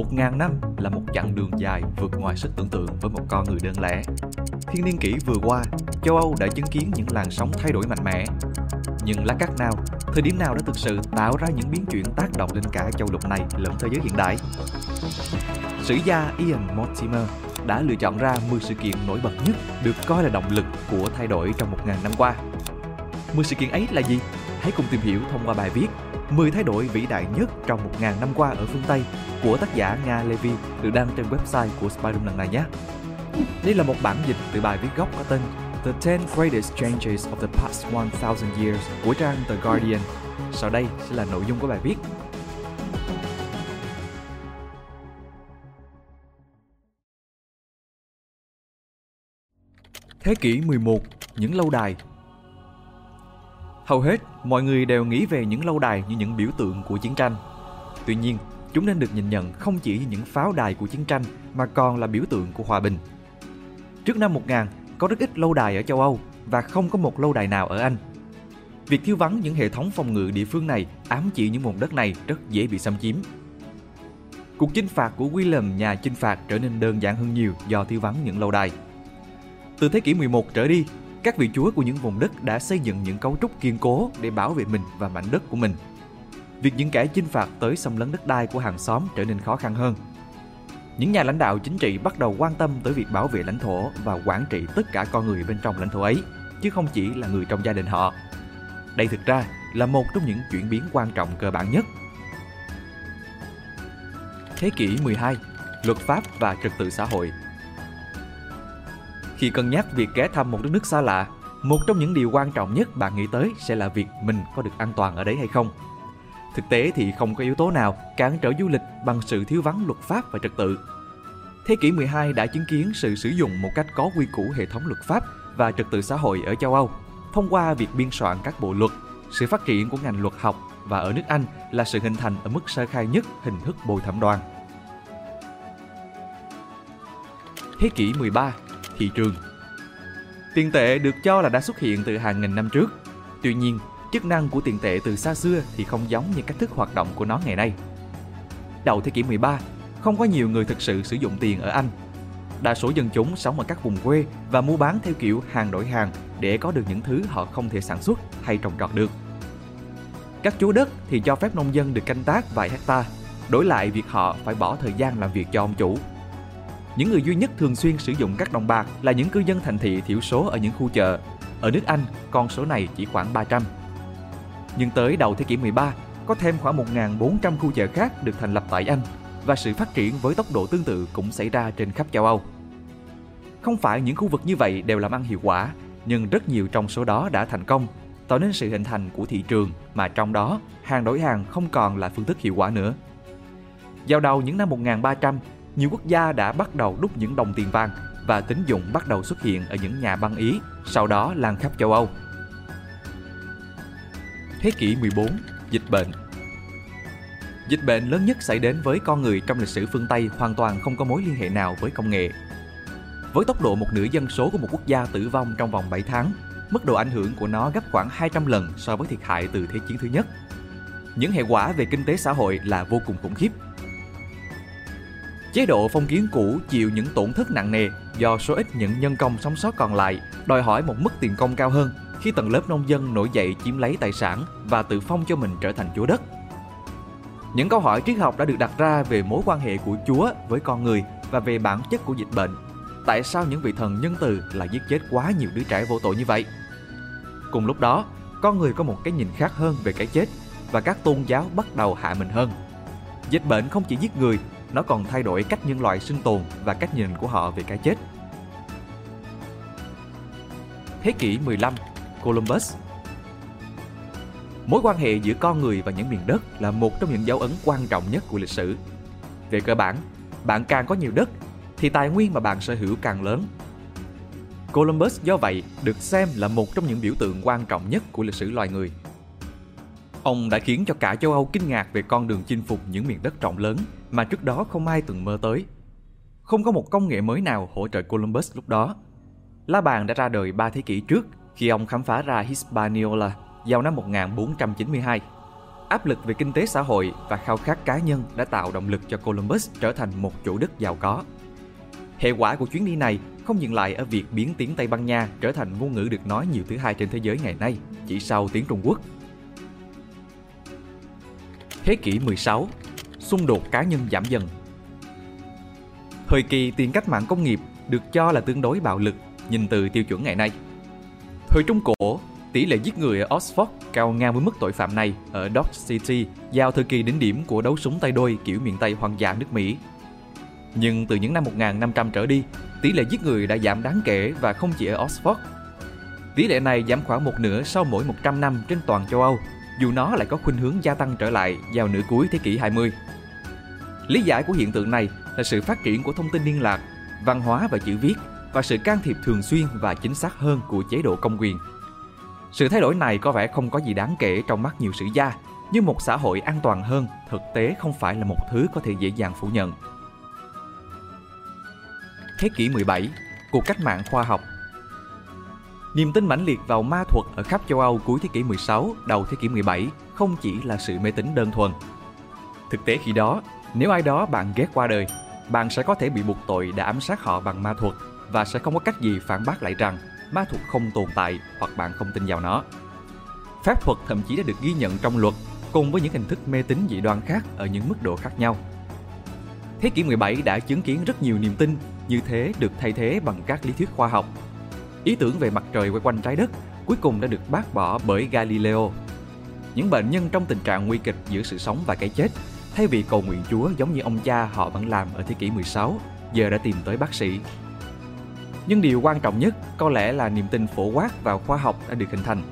một ngàn năm là một chặng đường dài vượt ngoài sức tưởng tượng với một con người đơn lẻ. Thiên niên kỷ vừa qua, châu Âu đã chứng kiến những làn sóng thay đổi mạnh mẽ. Nhưng lá cắt nào, thời điểm nào đã thực sự tạo ra những biến chuyển tác động lên cả châu lục này lẫn thế giới hiện đại? Sử gia Ian Mortimer đã lựa chọn ra 10 sự kiện nổi bật nhất được coi là động lực của thay đổi trong 1.000 năm qua. 10 sự kiện ấy là gì? Hãy cùng tìm hiểu thông qua bài viết 10 thay đổi vĩ đại nhất trong 1.000 năm qua ở phương Tây của tác giả Nga Levy được đăng trên website của Spydom lần này nhé. Đây là một bản dịch từ bài viết gốc có tên The 10 Greatest Changes of the Past 1000 Years của trang The Guardian. Sau đây sẽ là nội dung của bài viết. Thế kỷ 11, những lâu đài Hầu hết, mọi người đều nghĩ về những lâu đài như những biểu tượng của chiến tranh. Tuy nhiên, chúng nên được nhìn nhận không chỉ như những pháo đài của chiến tranh mà còn là biểu tượng của hòa bình. Trước năm 1000, có rất ít lâu đài ở châu Âu và không có một lâu đài nào ở Anh. Việc thiếu vắng những hệ thống phòng ngự địa phương này ám chỉ những vùng đất này rất dễ bị xâm chiếm. Cuộc chinh phạt của William nhà chinh phạt trở nên đơn giản hơn nhiều do thiếu vắng những lâu đài. Từ thế kỷ 11 trở đi, các vị chúa của những vùng đất đã xây dựng những cấu trúc kiên cố để bảo vệ mình và mảnh đất của mình. Việc những kẻ chinh phạt tới xâm lấn đất đai của hàng xóm trở nên khó khăn hơn. Những nhà lãnh đạo chính trị bắt đầu quan tâm tới việc bảo vệ lãnh thổ và quản trị tất cả con người bên trong lãnh thổ ấy, chứ không chỉ là người trong gia đình họ. Đây thực ra là một trong những chuyển biến quan trọng cơ bản nhất. Thế kỷ 12, luật pháp và trật tự xã hội khi cân nhắc việc ghé thăm một đất nước xa lạ, một trong những điều quan trọng nhất bạn nghĩ tới sẽ là việc mình có được an toàn ở đấy hay không. Thực tế thì không có yếu tố nào cản trở du lịch bằng sự thiếu vắng luật pháp và trật tự. Thế kỷ 12 đã chứng kiến sự sử dụng một cách có quy củ hệ thống luật pháp và trật tự xã hội ở châu Âu thông qua việc biên soạn các bộ luật, sự phát triển của ngành luật học và ở nước Anh là sự hình thành ở mức sơ khai nhất hình thức bồi thẩm đoàn. Thế kỷ 13 thị trường. Tiền tệ được cho là đã xuất hiện từ hàng nghìn năm trước. Tuy nhiên, chức năng của tiền tệ từ xa xưa thì không giống như cách thức hoạt động của nó ngày nay. Đầu thế kỷ 13, không có nhiều người thực sự sử dụng tiền ở Anh. Đa số dân chúng sống ở các vùng quê và mua bán theo kiểu hàng đổi hàng để có được những thứ họ không thể sản xuất hay trồng trọt được. Các chúa đất thì cho phép nông dân được canh tác vài hecta, đổi lại việc họ phải bỏ thời gian làm việc cho ông chủ những người duy nhất thường xuyên sử dụng các đồng bạc là những cư dân thành thị thiểu số ở những khu chợ. Ở nước Anh, con số này chỉ khoảng 300. Nhưng tới đầu thế kỷ 13, có thêm khoảng 1.400 khu chợ khác được thành lập tại Anh và sự phát triển với tốc độ tương tự cũng xảy ra trên khắp châu Âu. Không phải những khu vực như vậy đều làm ăn hiệu quả, nhưng rất nhiều trong số đó đã thành công, tạo nên sự hình thành của thị trường mà trong đó hàng đổi hàng không còn là phương thức hiệu quả nữa. Vào đầu những năm 1300, nhiều quốc gia đã bắt đầu đúc những đồng tiền vàng và tín dụng bắt đầu xuất hiện ở những nhà băng Ý, sau đó lan khắp châu Âu. Thế kỷ 14, dịch bệnh Dịch bệnh lớn nhất xảy đến với con người trong lịch sử phương Tây hoàn toàn không có mối liên hệ nào với công nghệ. Với tốc độ một nửa dân số của một quốc gia tử vong trong vòng 7 tháng, mức độ ảnh hưởng của nó gấp khoảng 200 lần so với thiệt hại từ Thế chiến thứ nhất. Những hệ quả về kinh tế xã hội là vô cùng khủng khiếp Chế độ phong kiến cũ chịu những tổn thất nặng nề do số ít những nhân công sống sót còn lại, đòi hỏi một mức tiền công cao hơn khi tầng lớp nông dân nổi dậy chiếm lấy tài sản và tự phong cho mình trở thành chúa đất. Những câu hỏi triết học đã được đặt ra về mối quan hệ của Chúa với con người và về bản chất của dịch bệnh. Tại sao những vị thần nhân từ lại giết chết quá nhiều đứa trẻ vô tội như vậy? Cùng lúc đó, con người có một cái nhìn khác hơn về cái chết và các tôn giáo bắt đầu hạ mình hơn. Dịch bệnh không chỉ giết người nó còn thay đổi cách nhân loại sinh tồn và cách nhìn của họ về cái chết. Thế kỷ 15, Columbus Mối quan hệ giữa con người và những miền đất là một trong những dấu ấn quan trọng nhất của lịch sử. Về cơ bản, bạn càng có nhiều đất thì tài nguyên mà bạn sở hữu càng lớn. Columbus do vậy được xem là một trong những biểu tượng quan trọng nhất của lịch sử loài người. Ông đã khiến cho cả châu Âu kinh ngạc về con đường chinh phục những miền đất rộng lớn mà trước đó không ai từng mơ tới. Không có một công nghệ mới nào hỗ trợ Columbus lúc đó. Lá bàn đã ra đời 3 thế kỷ trước khi ông khám phá ra Hispaniola vào năm 1492. áp lực về kinh tế xã hội và khao khát cá nhân đã tạo động lực cho Columbus trở thành một chủ đất giàu có. Hệ quả của chuyến đi này không dừng lại ở việc biến tiếng Tây Ban Nha trở thành ngôn ngữ được nói nhiều thứ hai trên thế giới ngày nay, chỉ sau tiếng Trung Quốc. Thế kỷ 16, xung đột cá nhân giảm dần. Thời kỳ tiền cách mạng công nghiệp được cho là tương đối bạo lực nhìn từ tiêu chuẩn ngày nay. Thời Trung Cổ, tỷ lệ giết người ở Oxford cao ngang với mức tội phạm này ở Dodge City vào thời kỳ đỉnh điểm của đấu súng tay đôi kiểu miền Tây hoang dã nước Mỹ. Nhưng từ những năm 1500 trở đi, tỷ lệ giết người đã giảm đáng kể và không chỉ ở Oxford. Tỷ lệ này giảm khoảng một nửa sau mỗi 100 năm trên toàn châu Âu, dù nó lại có khuynh hướng gia tăng trở lại vào nửa cuối thế kỷ 20. Lý giải của hiện tượng này là sự phát triển của thông tin liên lạc, văn hóa và chữ viết và sự can thiệp thường xuyên và chính xác hơn của chế độ công quyền. Sự thay đổi này có vẻ không có gì đáng kể trong mắt nhiều sử gia, nhưng một xã hội an toàn hơn thực tế không phải là một thứ có thể dễ dàng phủ nhận. Thế kỷ 17, cuộc cách mạng khoa học Niềm tin mãnh liệt vào ma thuật ở khắp châu Âu cuối thế kỷ 16, đầu thế kỷ 17 không chỉ là sự mê tín đơn thuần. Thực tế khi đó, nếu ai đó bạn ghét qua đời, bạn sẽ có thể bị buộc tội đã ám sát họ bằng ma thuật và sẽ không có cách gì phản bác lại rằng ma thuật không tồn tại hoặc bạn không tin vào nó. Phép thuật thậm chí đã được ghi nhận trong luật cùng với những hình thức mê tín dị đoan khác ở những mức độ khác nhau. Thế kỷ 17 đã chứng kiến rất nhiều niềm tin như thế được thay thế bằng các lý thuyết khoa học. Ý tưởng về mặt trời quay quanh trái đất cuối cùng đã được bác bỏ bởi Galileo. Những bệnh nhân trong tình trạng nguy kịch giữa sự sống và cái chết, thay vì cầu nguyện Chúa giống như ông cha họ vẫn làm ở thế kỷ 16, giờ đã tìm tới bác sĩ nhưng điều quan trọng nhất có lẽ là niềm tin phổ quát vào khoa học đã được hình thành.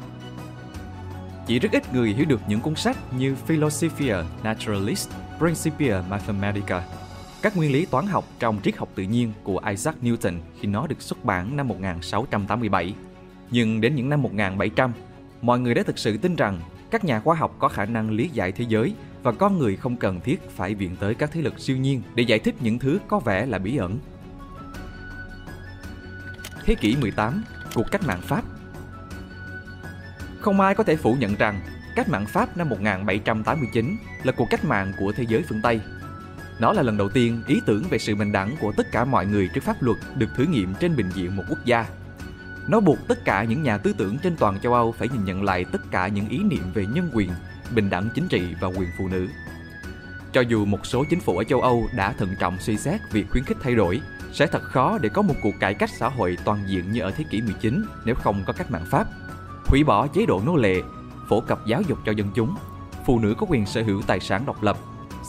Chỉ rất ít người hiểu được những cuốn sách như Philosophia Naturalis, Principia Mathematica, các nguyên lý toán học trong triết học tự nhiên của Isaac Newton khi nó được xuất bản năm 1687. Nhưng đến những năm 1700, mọi người đã thực sự tin rằng các nhà khoa học có khả năng lý giải thế giới và con người không cần thiết phải viện tới các thế lực siêu nhiên để giải thích những thứ có vẻ là bí ẩn Thế kỷ 18, cuộc cách mạng Pháp Không ai có thể phủ nhận rằng cách mạng Pháp năm 1789 là cuộc cách mạng của thế giới phương Tây. Nó là lần đầu tiên ý tưởng về sự bình đẳng của tất cả mọi người trước pháp luật được thử nghiệm trên bình diện một quốc gia. Nó buộc tất cả những nhà tư tưởng trên toàn châu Âu phải nhìn nhận lại tất cả những ý niệm về nhân quyền, bình đẳng chính trị và quyền phụ nữ. Cho dù một số chính phủ ở châu Âu đã thận trọng suy xét việc khuyến khích thay đổi, sẽ thật khó để có một cuộc cải cách xã hội toàn diện như ở thế kỷ 19 nếu không có cách mạng Pháp. Hủy bỏ chế độ nô lệ, phổ cập giáo dục cho dân chúng, phụ nữ có quyền sở hữu tài sản độc lập,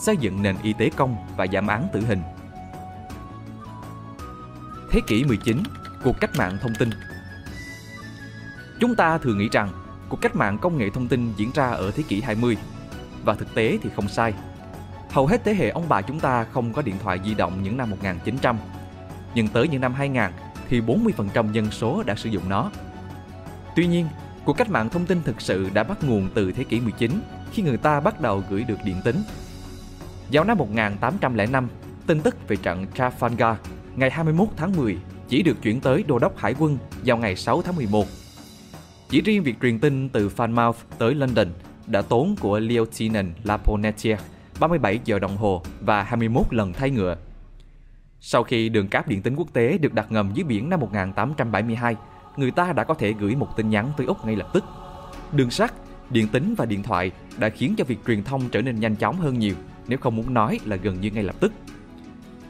xây dựng nền y tế công và giảm án tử hình. Thế kỷ 19, cuộc cách mạng thông tin Chúng ta thường nghĩ rằng cuộc cách mạng công nghệ thông tin diễn ra ở thế kỷ 20 và thực tế thì không sai. Hầu hết thế hệ ông bà chúng ta không có điện thoại di động những năm 1900 nhưng tới những năm 2000 thì 40% dân số đã sử dụng nó. Tuy nhiên, cuộc cách mạng thông tin thực sự đã bắt nguồn từ thế kỷ 19 khi người ta bắt đầu gửi được điện tín. Vào năm 1805, tin tức về trận Trafalgar ngày 21 tháng 10 chỉ được chuyển tới đô đốc hải quân vào ngày 6 tháng 11. Chỉ riêng việc truyền tin từ Falmouth tới London đã tốn của Lieutenant Laponetier 37 giờ đồng hồ và 21 lần thay ngựa sau khi đường cáp điện tính quốc tế được đặt ngầm dưới biển năm 1872, người ta đã có thể gửi một tin nhắn tới Úc ngay lập tức. Đường sắt, điện tính và điện thoại đã khiến cho việc truyền thông trở nên nhanh chóng hơn nhiều, nếu không muốn nói là gần như ngay lập tức.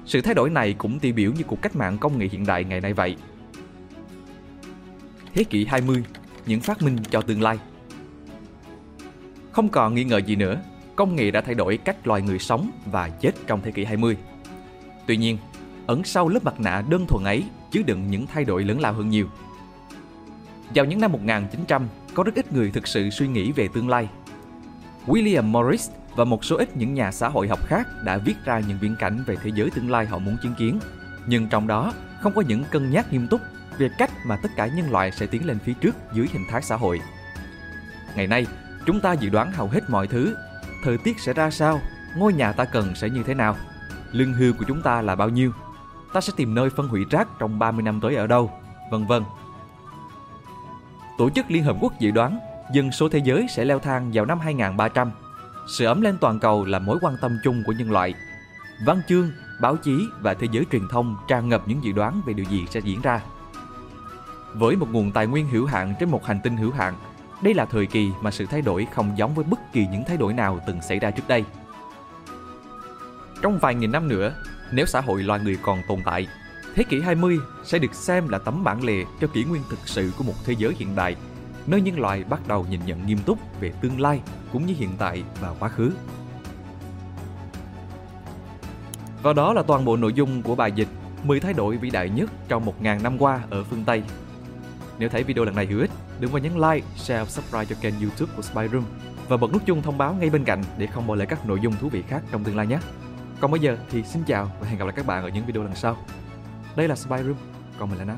Sự thay đổi này cũng tiêu biểu như cuộc cách mạng công nghệ hiện đại ngày nay vậy. Thế kỷ 20, những phát minh cho tương lai. Không còn nghi ngờ gì nữa, công nghệ đã thay đổi cách loài người sống và chết trong thế kỷ 20. Tuy nhiên, ẩn sau lớp mặt nạ đơn thuần ấy chứa đựng những thay đổi lớn lao hơn nhiều. Vào những năm 1900, có rất ít người thực sự suy nghĩ về tương lai. William Morris và một số ít những nhà xã hội học khác đã viết ra những viễn cảnh về thế giới tương lai họ muốn chứng kiến. Nhưng trong đó không có những cân nhắc nghiêm túc về cách mà tất cả nhân loại sẽ tiến lên phía trước dưới hình thái xã hội. Ngày nay, chúng ta dự đoán hầu hết mọi thứ. Thời tiết sẽ ra sao? Ngôi nhà ta cần sẽ như thế nào? Lương hưu của chúng ta là bao nhiêu? ta sẽ tìm nơi phân hủy rác trong 30 năm tới ở đâu, vân vân. Tổ chức Liên Hợp Quốc dự đoán dân số thế giới sẽ leo thang vào năm 2300. Sự ấm lên toàn cầu là mối quan tâm chung của nhân loại. Văn chương, báo chí và thế giới truyền thông tràn ngập những dự đoán về điều gì sẽ diễn ra. Với một nguồn tài nguyên hữu hạn trên một hành tinh hữu hạn, đây là thời kỳ mà sự thay đổi không giống với bất kỳ những thay đổi nào từng xảy ra trước đây. Trong vài nghìn năm nữa, nếu xã hội loài người còn tồn tại, thế kỷ 20 sẽ được xem là tấm bản lề cho kỷ nguyên thực sự của một thế giới hiện đại, nơi nhân loại bắt đầu nhìn nhận nghiêm túc về tương lai cũng như hiện tại và quá khứ. Và đó là toàn bộ nội dung của bài dịch 10 thay đổi vĩ đại nhất trong 1.000 năm qua ở phương Tây. Nếu thấy video lần này hữu ích, đừng quên nhấn like, share và subscribe cho kênh youtube của Spy Room và bật nút chuông thông báo ngay bên cạnh để không bỏ lỡ các nội dung thú vị khác trong tương lai nhé. Còn bây giờ thì xin chào và hẹn gặp lại các bạn ở những video lần sau. Đây là Spy Room, còn mình là Nam.